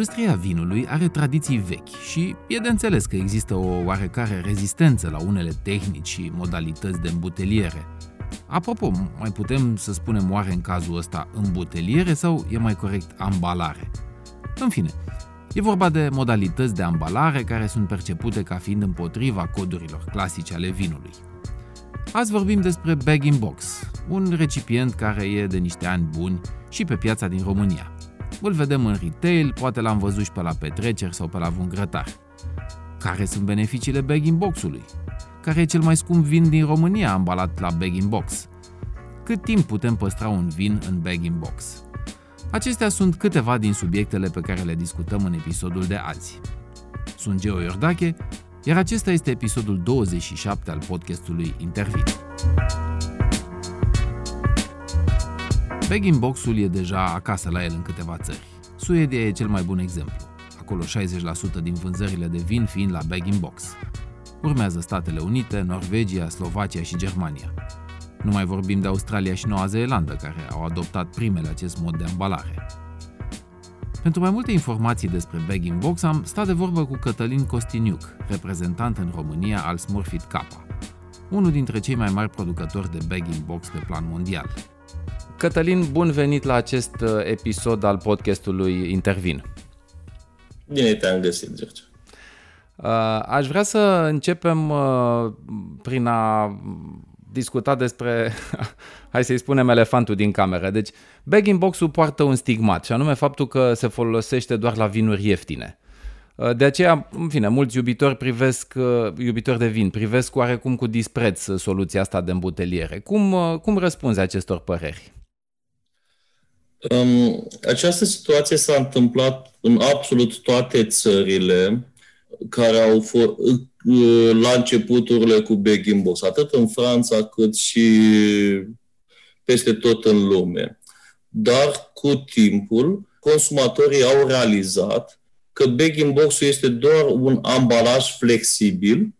Industria vinului are tradiții vechi și e de înțeles că există o oarecare rezistență la unele tehnici și modalități de îmbuteliere. Apropo, mai putem să spunem oare în cazul ăsta îmbuteliere sau e mai corect ambalare? În fine, e vorba de modalități de ambalare care sunt percepute ca fiind împotriva codurilor clasice ale vinului. Azi vorbim despre bag-in-box, un recipient care e de niște ani buni și pe piața din România. Îl vedem în retail, poate l-am văzut și pe la petreceri sau pe la vreun grătar. Care sunt beneficiile bag-in-box-ului? Care e cel mai scump vin din România ambalat la bag-in-box? Cât timp putem păstra un vin în bag-in-box? Acestea sunt câteva din subiectele pe care le discutăm în episodul de azi. Sunt Geo Iordache, iar acesta este episodul 27 al podcastului Intervin. Bag box-ul e deja acasă la el în câteva țări. Suedia e cel mai bun exemplu, acolo 60% din vânzările de vin fiind la bag box. Urmează Statele Unite, Norvegia, Slovacia și Germania. Nu mai vorbim de Australia și Noua Zeelandă, care au adoptat primele acest mod de ambalare. Pentru mai multe informații despre Bag Box am stat de vorbă cu Cătălin Costiniuc, reprezentant în România al Smurfit Kappa, unul dintre cei mai mari producători de Bag Box pe plan mondial. Cătălin, bun venit la acest uh, episod al podcastului Intervin. Bine te-am găsit, George. Uh, aș vrea să începem uh, prin a discuta despre, hai să-i spunem, elefantul din cameră. Deci, bag box ul poartă un stigmat, și anume faptul că se folosește doar la vinuri ieftine. De aceea, în fine, mulți iubitori privesc, iubitori de vin, privesc oarecum cu dispreț soluția asta de îmbuteliere. Cum, cum răspunzi acestor păreri? Um, această situație s-a întâmplat în absolut toate țările care au fost la începuturile cu Begin Box, atât în Franța cât și peste tot în lume. Dar cu timpul, consumatorii au realizat că Begin Box-ul este doar un ambalaj flexibil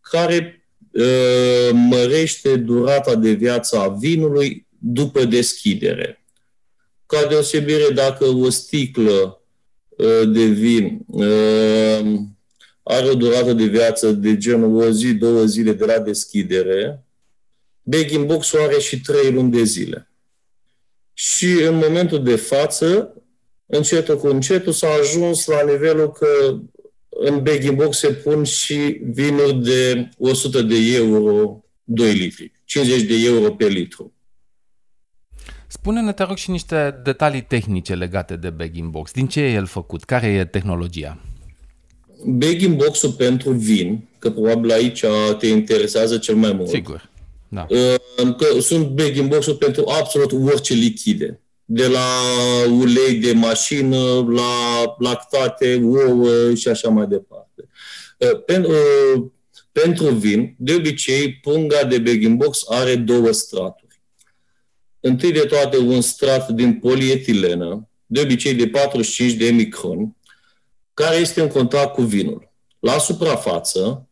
care uh, mărește durata de viață a vinului după deschidere. Ca deosebire dacă o sticlă uh, de vin uh, are o durată de viață de genul o zi, două zile de la deschidere, bag box are și trei luni de zile. Și în momentul de față, încetul cu încetul, s-a ajuns la nivelul că în bag box se pun și vinuri de 100 de euro 2 litri, 50 de euro pe litru. Spune-ne, te rog, și niște detalii tehnice legate de bag box. Din ce e el făcut? Care e tehnologia? bag box-ul pentru vin, că probabil aici te interesează cel mai mult. Sigur. Da. Că sunt bag box-uri pentru absolut orice lichide. De la ulei de mașină, la lactate, ouă și așa mai departe. Pentru, pentru vin, de obicei, punga de bag box are două straturi. Întâi de toate un strat din polietilenă, de obicei de 45 de microni, care este în contact cu vinul. La suprafață,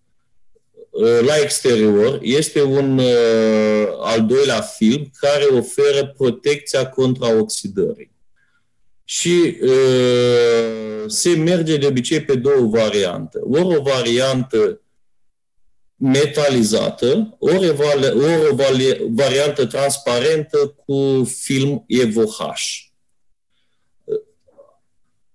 ă, la exterior, este un ă, al doilea film care oferă protecția contra oxidării. Și uh, se merge de obicei pe două variante. Ori o variantă metalizată, ori, ori o variantă transparentă cu film EVOH.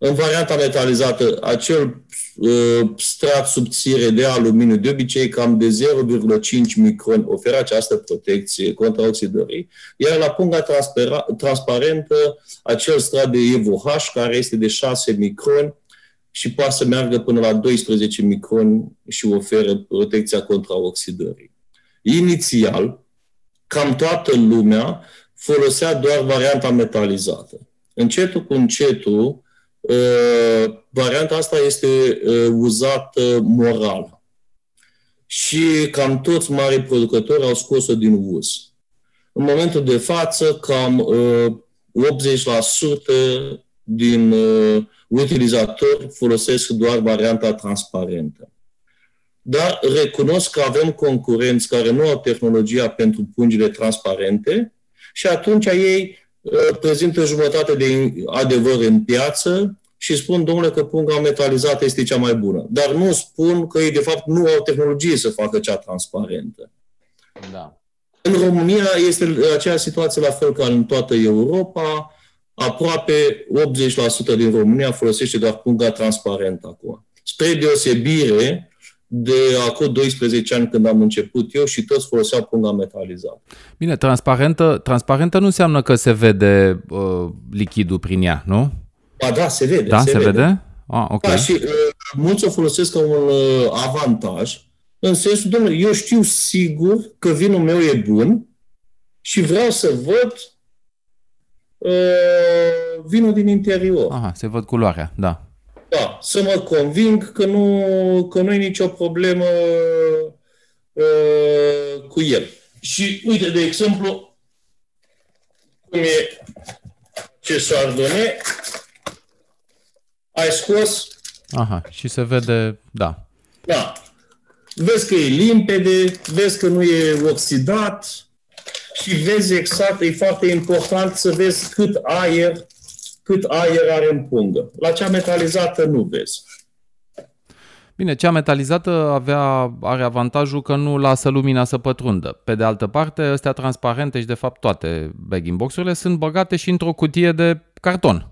În varianta metalizată, acel uh, strat subțire de aluminiu, de obicei cam de 0,5 micron, oferă această protecție contra oxidării, iar la punga transparentă, acel strat de EVOH, care este de 6 micron și poate să meargă până la 12 micron și oferă protecția contra oxidării. Inițial, cam toată lumea folosea doar varianta metalizată. Încetul cu încetul, Uh, varianta asta este uh, uzată moral. Și cam toți mari producători au scos-o din uz. În momentul de față, cam 80% uh, din utilizatori folosesc doar varianta transparentă. Dar recunosc că avem concurenți care nu au tehnologia pentru pungile transparente și atunci ei prezintă jumătate de adevăr în piață și spun, domnule, că punga metalizată este cea mai bună. Dar nu spun că ei, de fapt, nu au tehnologie să facă cea transparentă. Da. În România este aceeași situație la fel ca în toată Europa. Aproape 80% din România folosește doar punga transparentă acum. Spre deosebire de acum 12 ani când am început eu și toți foloseau punga metalizată. Bine, transparentă, transparentă nu înseamnă că se vede uh, lichidul prin ea, nu? Ba da, se vede. Da, se, se vede? vede? Ah, ok. Da, și uh, mulți o folosesc ca un uh, avantaj, în sensul, domnule, eu știu sigur că vinul meu e bun și vreau să văd uh, vinul din interior. Aha, se văd culoarea, da. Da, să mă conving că nu, că nu e nicio problemă uh, cu el. Și uite, de exemplu, cum e ce sardone, ai scos. Aha, și se vede, da. Da. Vezi că e limpede, vezi că nu e oxidat și vezi exact, e foarte important să vezi cât aer, cât aer are în pungă. La cea metalizată nu vezi. Bine, cea metalizată avea, are avantajul că nu lasă lumina să pătrundă. Pe de altă parte, astea transparente și de fapt toate bag box-urile sunt băgate și într-o cutie de carton.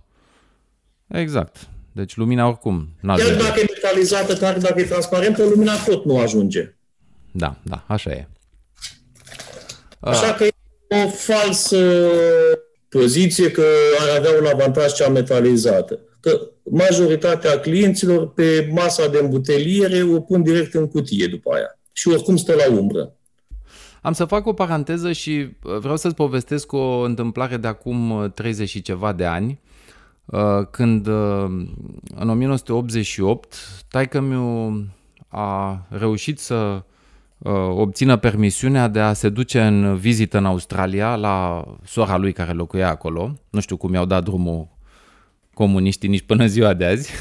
Exact. Deci lumina oricum nu Chiar dacă e metalizată, chiar dacă e transparentă, lumina tot nu ajunge. Da, da, așa e. Așa că e o falsă poziție că ar avea un avantaj cea metalizată. Că majoritatea clienților pe masa de îmbuteliere o pun direct în cutie după aia. Și oricum stă la umbră. Am să fac o paranteză și vreau să-ți povestesc o întâmplare de acum 30 și ceva de ani. Uh, când uh, în 1988 taică mi a reușit să uh, obțină permisiunea de a se duce în vizită în Australia la sora lui care locuia acolo. Nu știu cum i-au dat drumul comuniștii nici până ziua de azi.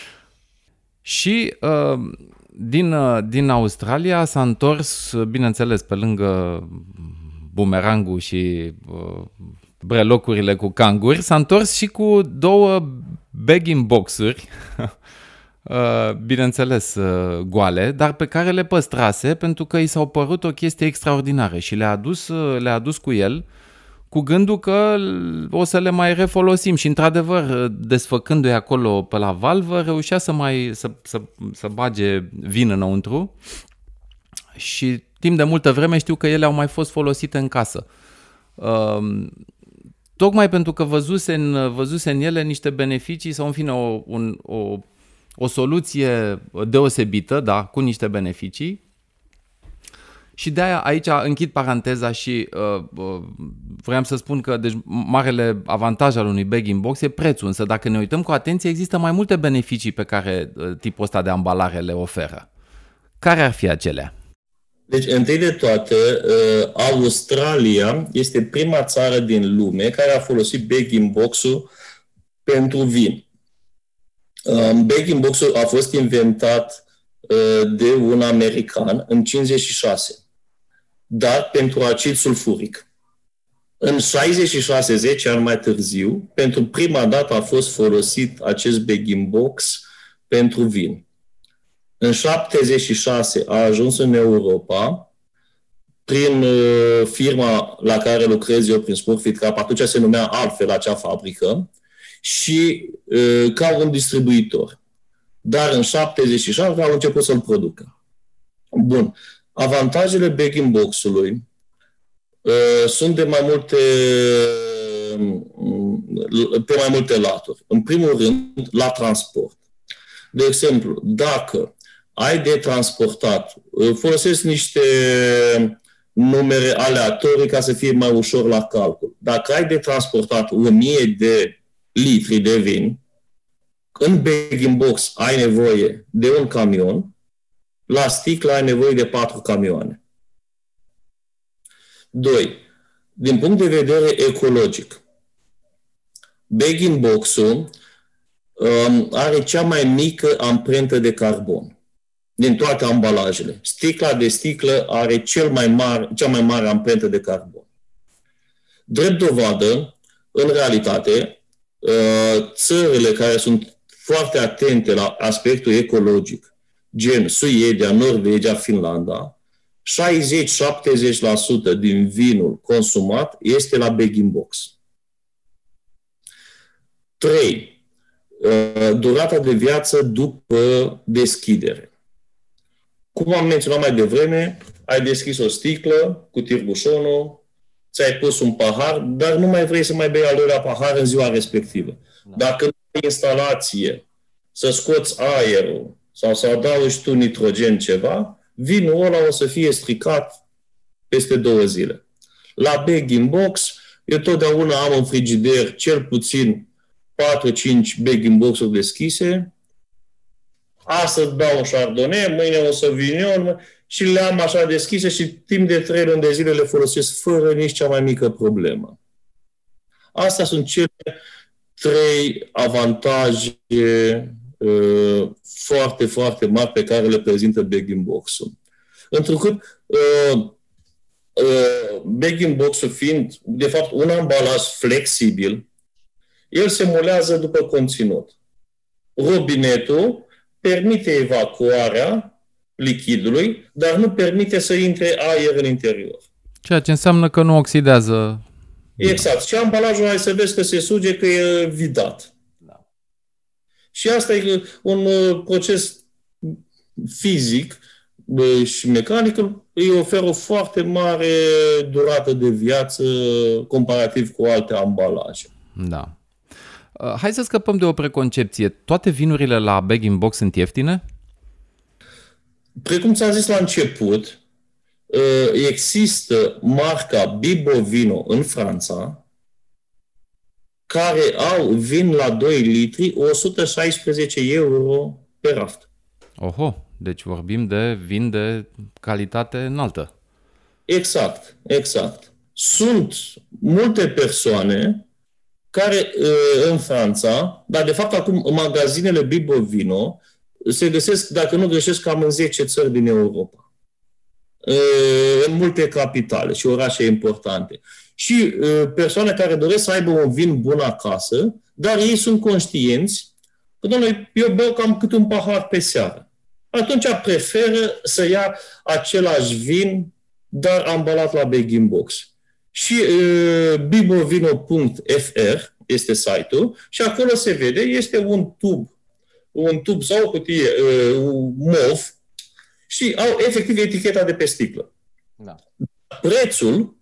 și din, din Australia s-a întors, bineînțeles, pe lângă bumerangul și brelocurile cu canguri, s-a întors și cu două bagging boxuri, uh, bineînțeles uh, goale, dar pe care le păstrase pentru că i s-au părut o chestie extraordinară și le-a adus, uh, le-a adus cu el cu gândul că o să le mai refolosim și într-adevăr, desfăcându-i acolo pe la valvă, reușea să mai să, să, să bage vin înăuntru și timp de multă vreme știu că ele au mai fost folosite în casă. Tocmai pentru că văzuse în, văzuse în ele niște beneficii sau în fine o, un, o, o soluție deosebită, da, cu niște beneficii. Și de aia aici închid paranteza și uh, uh, vreau să spun că deci, marele avantaj al unui bag in box e prețul, însă dacă ne uităm cu atenție există mai multe beneficii pe care uh, tipul ăsta de ambalare le oferă. Care ar fi acelea? Deci, întâi de toate, uh, Australia este prima țară din lume care a folosit bagging box-ul pentru vin. Um, bagging box-ul a fost inventat uh, de un american în 56, dar pentru acid sulfuric. În 66, 10 ani mai târziu, pentru prima dată a fost folosit acest bagging box pentru vin. În 76 a ajuns în Europa prin uh, firma la care lucrez eu, prin Smurfit Cap, atunci se numea altfel acea fabrică, și uh, ca un distribuitor. Dar în 77 au început să-l producă. Bun. Avantajele bagging box-ului uh, sunt de mai multe pe mai multe laturi. În primul rând, la transport. De exemplu, dacă ai de transportat. Folosesc niște numere aleatorii ca să fie mai ușor la calcul. Dacă ai de transportat 1000 de litri de vin, în bag box ai nevoie de un camion, la sticlă ai nevoie de patru camioane. 2. Din punct de vedere ecologic, bag box-ul um, are cea mai mică amprentă de carbon din toate ambalajele. Sticla de sticlă are cel mai mare, cea mai mare amprentă de carbon. Drept dovadă, în realitate, 80% uh, țările care sunt foarte atente la aspectul ecologic, gen Suedia, Norvegia, Finlanda, 60-70% din vinul consumat este la bag box. 3. Uh, durata de viață după deschidere. Cum am menționat mai devreme, ai deschis o sticlă cu tirbușonul, ți-ai pus un pahar, dar nu mai vrei să mai bei al doilea pahar în ziua respectivă. Da. Dacă nu ai instalație să scoți aerul sau să adaugi tu nitrogen ceva, vinul ăla o să fie stricat peste două zile. La bag in box, eu totdeauna am în frigider cel puțin 4-5 bag in box-uri deschise. Astăzi beau un chardonnay, mâine o să vin eu și le am așa deschise și timp de 3 luni de zile le folosesc fără nici cea mai mică problemă. Astea sunt cele trei avantaje uh, foarte, foarte mari pe care le prezintă bagging box-ul. Întrucât uh, uh, bagging box-ul fiind, de fapt, un ambalaj flexibil, el se molează după conținut. Robinetul permite evacuarea lichidului, dar nu permite să intre aer în interior. Ceea ce înseamnă că nu oxidează. Exact. Și ambalajul ai să vezi că se suge, că e vidat. Da. Și asta e un uh, proces fizic și mecanic, îi oferă o foarte mare durată de viață comparativ cu alte ambalaje. Da. Uh, hai să scăpăm de o preconcepție. Toate vinurile la bag box sunt ieftine? Precum ți-am zis la început, uh, există marca Bibovino în Franța, care au vin la 2 litri 116 euro pe raft. Oho, deci vorbim de vin de calitate înaltă. Exact, exact. Sunt multe persoane care în Franța, dar de fapt acum în magazinele Bibovino se găsesc, dacă nu greșesc, cam în 10 țări din Europa. În multe capitale și orașe importante. Și persoane care doresc să aibă un vin bun acasă, dar ei sunt conștienți că, domnule, eu beau cam cât un pahar pe seară. Atunci preferă să ia același vin, dar ambalat la bag box. Și uh, bibovino.fr este site-ul și acolo se vede, este un tub un tub sau o cutie uh, mov și au efectiv eticheta de pe sticlă. Da. Prețul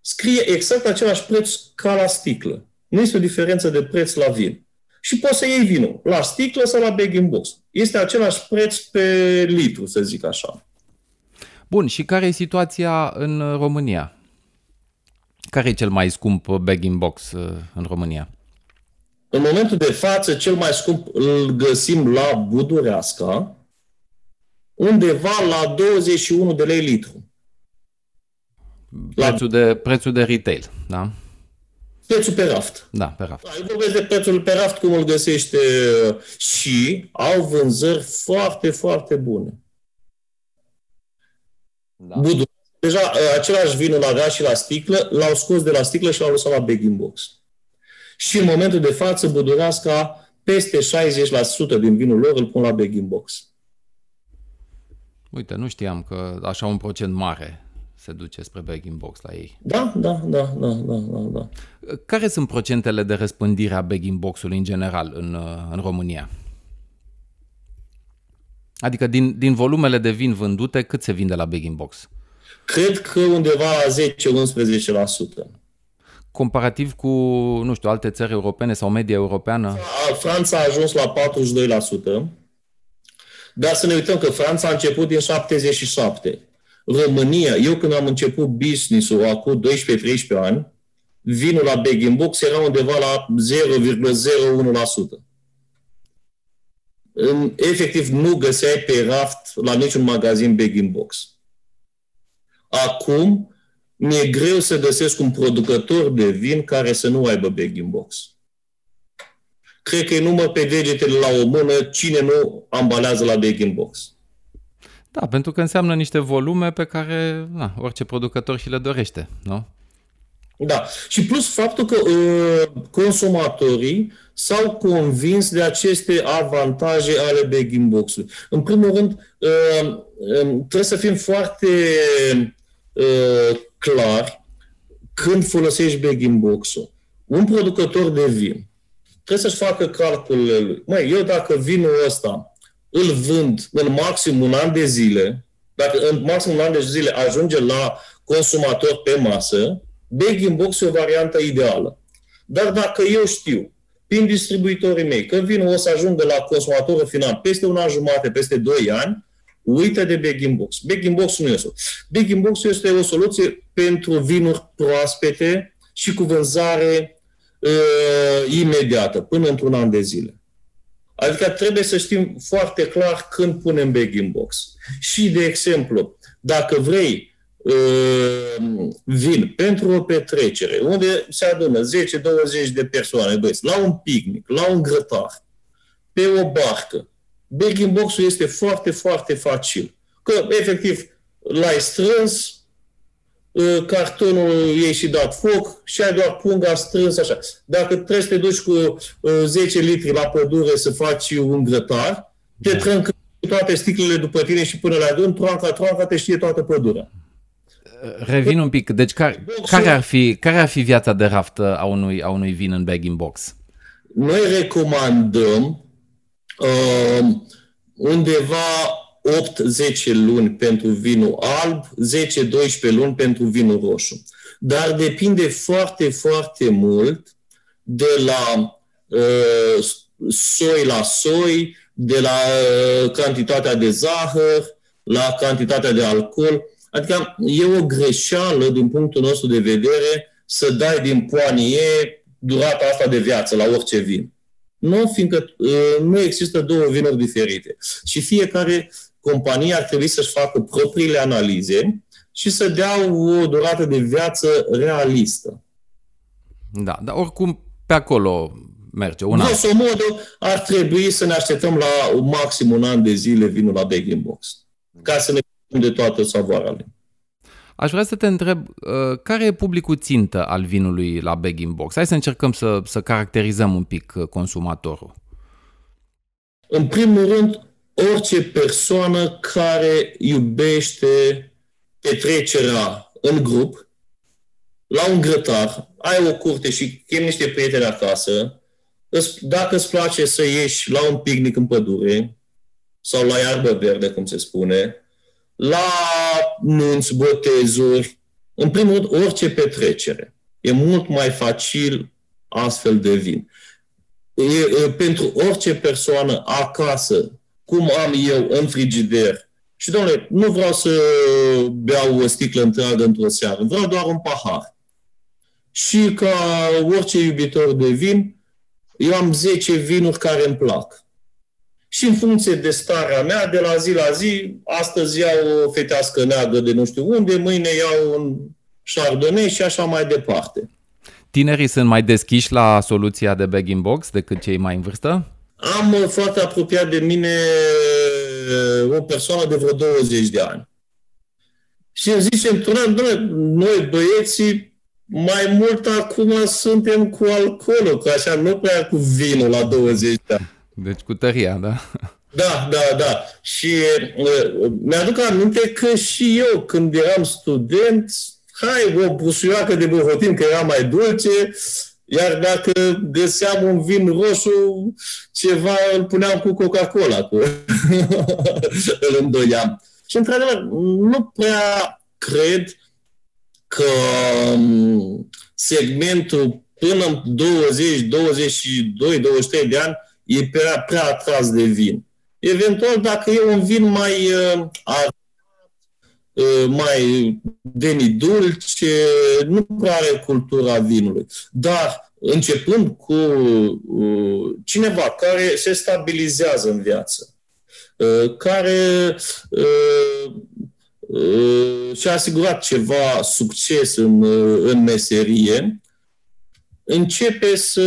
scrie exact același preț ca la sticlă. Nu este o diferență de preț la vin. Și poți să iei vinul la sticlă sau la bag in box. Este același preț pe litru, să zic așa. Bun, și care e situația în România? Care e cel mai scump bag in box uh, în România? În momentul de față, cel mai scump îl găsim la Budureasca, undeva la 21 de lei litru. Prețul, la... de, prețul de retail, da? Prețul pe raft. Da, pe raft. Da, eu vorbesc de prețul pe raft, cum îl găsește și au vânzări foarte, foarte bune. Da. Budu. Deja același vin îl avea și la sticlă, l-au scos de la sticlă și l-au lăsat la bag box și în momentul de față Budureasca peste 60% din vinul lor îl pun la bag box. Uite, nu știam că așa un procent mare se duce spre bag box la ei. Da, da, da, da, da, da, da. Care sunt procentele de răspândire a bag box-ului în general în, în România? Adică din, din volumele de vin vândute, cât se vinde la bag box? Cred că undeva la 10-11% comparativ cu, nu știu, alte țări europene sau media europeană? Franța a ajuns la 42%, dar să ne uităm că Franța a început din 77. România, eu când am început business-ul acum 12-13 ani, vinul la bag in box era undeva la 0,01%. Efectiv, nu găseai pe raft la niciun magazin bag in box. Acum, mi-e greu să găsesc un producător de vin care să nu aibă bag in box. Cred că e număr pe degetele la o mână cine nu ambalează la bag in box. Da, pentru că înseamnă niște volume pe care na, orice producător și le dorește, nu? Da. Și plus faptul că uh, consumatorii s-au convins de aceste avantaje ale begging box-ului. În primul rând, uh, uh, trebuie să fim foarte uh, clari când folosești begging box-ul. Un producător de vin trebuie să-și facă calculele lui. Măi, eu dacă vinul ăsta îl vând în maxim un an de zile, dacă în maxim un an de zile ajunge la consumator pe masă, bag box e o variantă ideală. Dar dacă eu știu, prin distribuitorii mei, că vinul o să ajungă la consumatorul final peste un an jumate, peste 2 ani, uită de bag box. Bag box nu este. Bag box este o soluție pentru vinuri proaspete și cu vânzare uh, imediată, până într-un an de zile. Adică trebuie să știm foarte clar când punem bag box. Și, de exemplu, dacă vrei uh, vin pentru o petrecere, unde se adună 10-20 de persoane, băieți, la un picnic, la un grătar, pe o barcă, bag box-ul este foarte, foarte facil. Că, efectiv, l-ai strâns, uh, cartonul ei și dat foc și ai doar punga strâns așa. Dacă trebuie să te duci cu 10 uh, litri la pădure să faci un grătar, te da. trâncă toate sticlele după tine și până la adun, troanca, troanca, te știe toată pădurea. Revin un pic. Deci care, care, ar, fi, care ar fi viața de raft a unui, a unui vin în bag in box? Noi recomandăm uh, undeva 8-10 luni pentru vinul alb, 10-12 luni pentru vinul roșu. Dar depinde foarte, foarte mult de la uh, soi la soi, de la uh, cantitatea de zahăr, la cantitatea de alcool. Adică e o greșeală din punctul nostru de vedere să dai din poanie durata asta de viață la orice vin. Nu, fiindcă uh, nu există două vinuri diferite. Și fiecare companie ar trebui să-și facă propriile analize și să dea o durată de viață realistă. Da, dar oricum pe acolo merge. Un modul ar trebui să ne așteptăm la maxim un an de zile vinul la bag box, ca să ne de toată savoarea lui. Aș vrea să te întreb, uh, care e publicul țintă al vinului la bag box? Hai să încercăm să, să caracterizăm un pic uh, consumatorul. În primul rând, orice persoană care iubește petrecerea în grup, la un grătar, ai o curte și chem niște prieteni acasă, dacă îți place să ieși la un picnic în pădure sau la iarbă verde, cum se spune, la nunți, botezuri, în primul rând, orice petrecere. E mult mai facil astfel de vin. E, e, pentru orice persoană acasă, cum am eu în frigider, și domnule, nu vreau să beau o sticlă întreagă într-o seară, vreau doar un pahar. Și ca orice iubitor de vin, eu am 10 vinuri care îmi plac. Și în funcție de starea mea, de la zi la zi, astăzi iau o fetească neagră de nu știu unde, mâine iau un chardonnay și așa mai departe. Tinerii sunt mai deschiși la soluția de bag in box decât cei mai în vârstă? Am uh, foarte apropiat de mine uh, o persoană de vreo 20 de ani. Și îmi zice, noi băieții mai mult acum suntem cu alcoolul, că așa nu prea cu vinul la 20 de ani. Deci cu tăria, da? Da, da, da. Și uh, mi-aduc aminte că și eu, când eram student, hai, o busuioacă de băhotin, că era mai dulce, iar dacă găseam un vin roșu, ceva îl puneam cu Coca-Cola, cu... îl îndoiam. Și, într-adevăr, nu prea cred că um, segmentul până în 20, 22, 23 de ani e prea, prea atras de vin. Eventual, dacă e un vin mai uh, uh, mai demidulce, nu prea are cultura vinului. Dar începând cu uh, cineva care se stabilizează în viață, uh, care uh, uh, și-a asigurat ceva succes în, uh, în meserie, începe să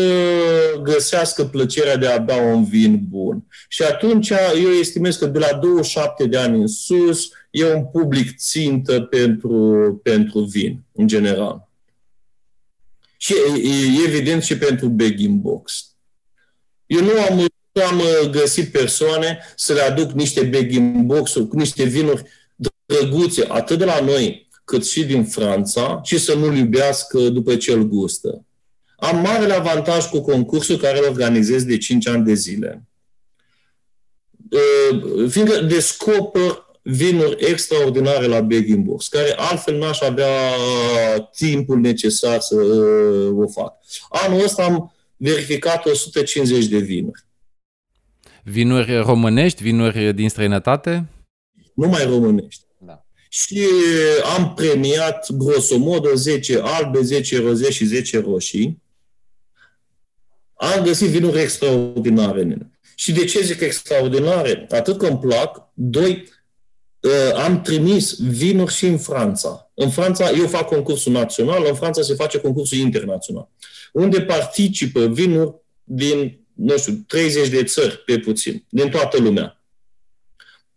găsească plăcerea de a bea un vin bun. Și atunci eu estimez că de la 27 de ani în sus e un public țintă pentru, pentru vin, în general. și evident și pentru bag in box. Eu nu am, nu am găsit persoane să le aduc niște bag in box cu niște vinuri drăguțe, atât de la noi, cât și din Franța, și să nu-l iubească după ce îl gustă. Am marele avantaj cu concursul care îl organizez de 5 ani de zile. Fiindcă descoper vinuri extraordinare la Box, care altfel n-aș avea timpul necesar să o fac. Anul ăsta am verificat 150 de vinuri. Vinuri românești, vinuri din străinătate? Numai românești. Da. Și am premiat grosomodo 10 albe, 10 roze și 10 roșii. Am găsit vinuri extraordinare. Și de ce zic extraordinare? Atât că îmi plac, doi, uh, am trimis vinuri și în Franța. În Franța, eu fac concursul național, în Franța se face concursul internațional, unde participă vinuri din, nu știu, 30 de țări, pe puțin, din toată lumea.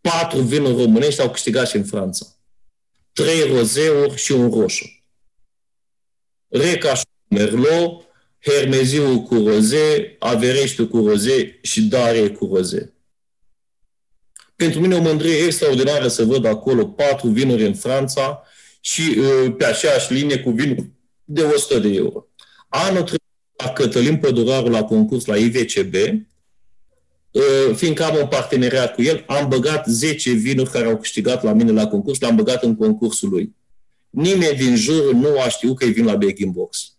Patru vinuri românești au câștigat și în Franța. Trei rozeuri și un roșu. Reca și Merlot, Hermeziu cu roze, Avereștiu cu roze și Dare cu roze. Pentru mine o mândrie extraordinară să văd acolo patru vinuri în Franța și uh, pe aceeași linie cu vinuri de 100 de euro. Anul trecut, la Cătălin Păduraru la concurs la IVCB, uh, fiindcă am un parteneriat cu el, am băgat 10 vinuri care au câștigat la mine la concurs, le-am băgat în concursul lui. Nimeni din jur nu a știut că e vin la Baking Box.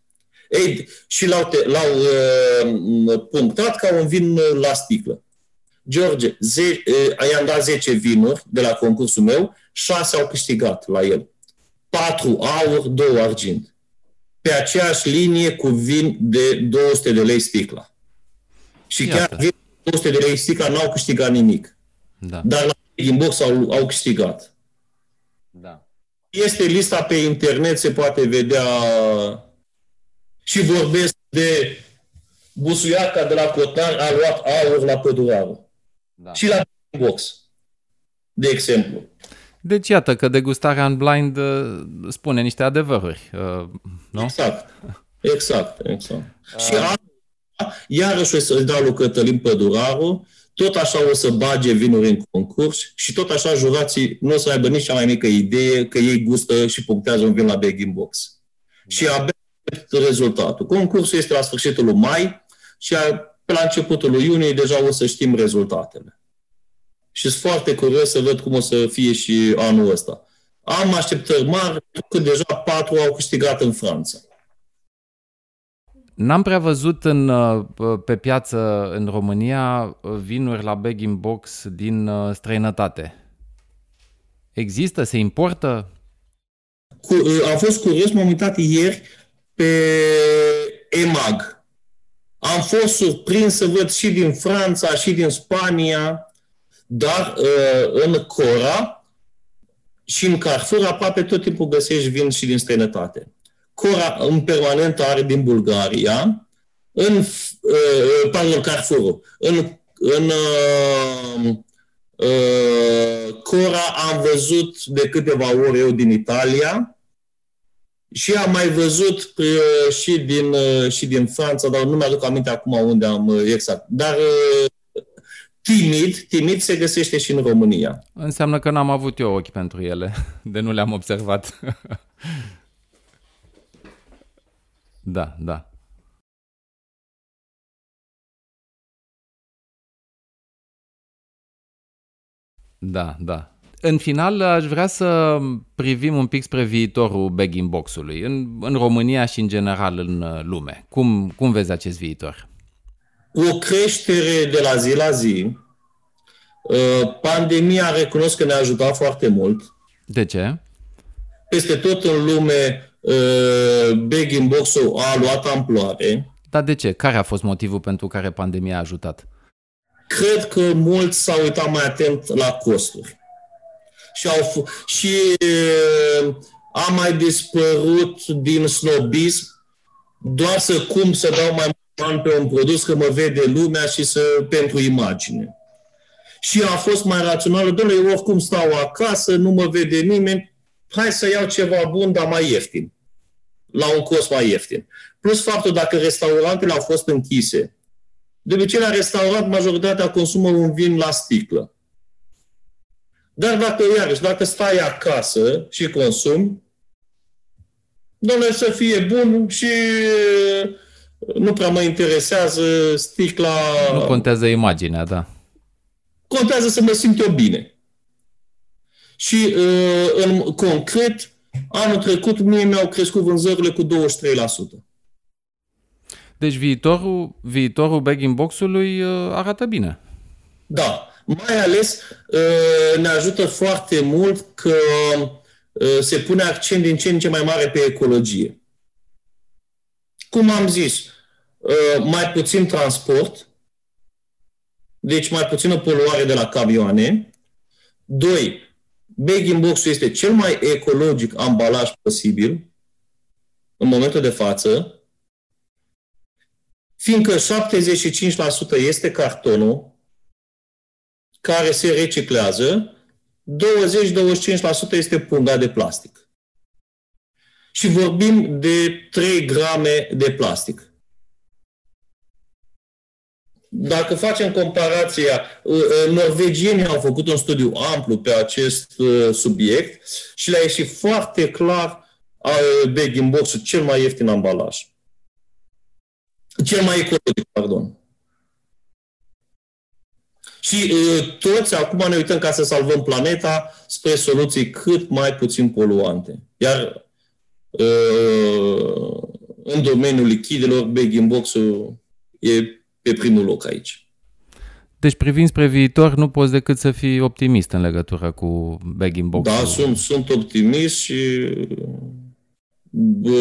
Ei, și l-au, l-au uh, punctat ca un vin la sticlă. George, ze, uh, i-am dat 10 vinuri de la concursul meu, 6 au câștigat la el. 4 aur, 2 argint. Pe aceeași linie cu vin de 200 de lei sticla. Și Iată. chiar vin 200 de lei sticla n-au câștigat nimic. Da. Dar la din box au, au câștigat. Da. Este lista pe internet, se poate vedea și vorbesc de Busuiaca de la Cotan a luat aur la Păduraru. Da. Și la box, de exemplu. Deci iată că degustarea în blind uh, spune niște adevăruri, uh, nu? Exact, exact, exact. Uh. Și iarăși o să-i dau lui Cătălin Păduraru, tot așa o să bage vinuri în concurs și tot așa jurații nu o să aibă nici cea mai mică idee că ei gustă și punctează un vin la bag in box. Da. Și abia rezultatul. Concursul este la sfârșitul lui mai și pe la începutul lui iunie deja o să știm rezultatele. Și sunt foarte curios să văd cum o să fie și anul ăsta. Am așteptări mari, că deja patru au câștigat în Franța. N-am prea văzut în, uh, pe piață în România vinuri la bag in box din uh, străinătate. Există? Se importă? Cu, uh, am fost curios, m-am uitat ieri pe EMAG. Am fost surprins să văd și din Franța, și din Spania, dar uh, în Cora și în Carrefour aproape tot timpul găsești vin și din străinătate. Cora în permanent are din Bulgaria, în, uh, pardon, Carrefour, în, în uh, uh, Cora am văzut de câteva ori eu din Italia, și am mai văzut uh, și, din, uh, și din Franța, dar nu mi-aduc aminte acum unde am uh, exact. Dar uh, timid, timid se găsește și în România. Înseamnă că n-am avut eu ochi pentru ele, de nu le-am observat. da, da. Da, da. În final, aș vrea să privim un pic spre viitorul bag box-ului, în, în România și în general în uh, lume. Cum, cum vezi acest viitor? O creștere de la zi la zi. Uh, pandemia recunosc că ne-a ajutat foarte mult. De ce? Peste tot în lume, uh, bag box-ul a luat amploare. Dar de ce? Care a fost motivul pentru care pandemia a ajutat? Cred că mulți s-au uitat mai atent la costuri și, au, și a mai dispărut din snobism doar să cum să dau mai mult bani pe un produs că mă vede lumea și să pentru imagine. Și a fost mai rațional, domnule, eu oricum stau acasă, nu mă vede nimeni, hai să iau ceva bun, dar mai ieftin. la un cost mai ieftin. Plus faptul dacă restaurantele au fost închise. De obicei, la restaurant, majoritatea consumă un vin la sticlă. Dar dacă, iarăși, dacă stai acasă și consumi, domnule, să fie bun și nu prea mă interesează sticla... Nu contează imaginea, da. Contează să mă simt eu bine. Și uh, în concret, anul trecut mie mi-au crescut vânzările cu 23%. Deci viitorul, viitorul bag box-ului uh, arată bine. Da, mai ales uh, ne ajută foarte mult că se pune accent din ce în ce mai mare pe ecologie. Cum am zis, mai puțin transport, deci mai puțină poluare de la camioane. Doi, bag box este cel mai ecologic ambalaj posibil în momentul de față, fiindcă 75% este cartonul care se reciclează, 20-25% este punga de plastic. Și vorbim de 3 grame de plastic dacă facem comparația, uh, uh, norvegienii au făcut un studiu amplu pe acest uh, subiect și le-a ieșit foarte clar bag in box cel mai ieftin ambalaj. Cel mai ecologic, pardon. Și uh, toți acum ne uităm ca să salvăm planeta spre soluții cât mai puțin poluante. Iar uh, în domeniul lichidelor, bag in box e pe primul loc aici. Deci privind spre viitor, nu poți decât să fii optimist în legătură cu bagging box Da, sunt, sunt optimist și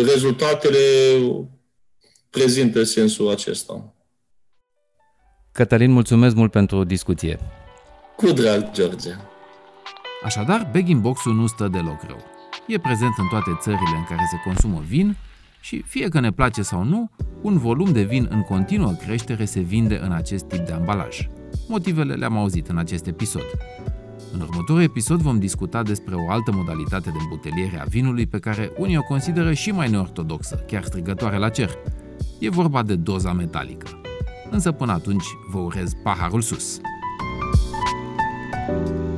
rezultatele prezintă sensul acesta. Cătălin, mulțumesc mult pentru discuție. Cu drag, George. Așadar, bagging box-ul nu stă deloc rău. E prezent în toate țările în care se consumă vin și, fie că ne place sau nu, un volum de vin în continuă creștere se vinde în acest tip de ambalaj. Motivele le-am auzit în acest episod. În următorul episod vom discuta despre o altă modalitate de îmbuteliere a vinului pe care unii o consideră și mai neortodoxă, chiar strigătoare la cer. E vorba de doza metalică. Însă până atunci vă urez paharul sus. thank you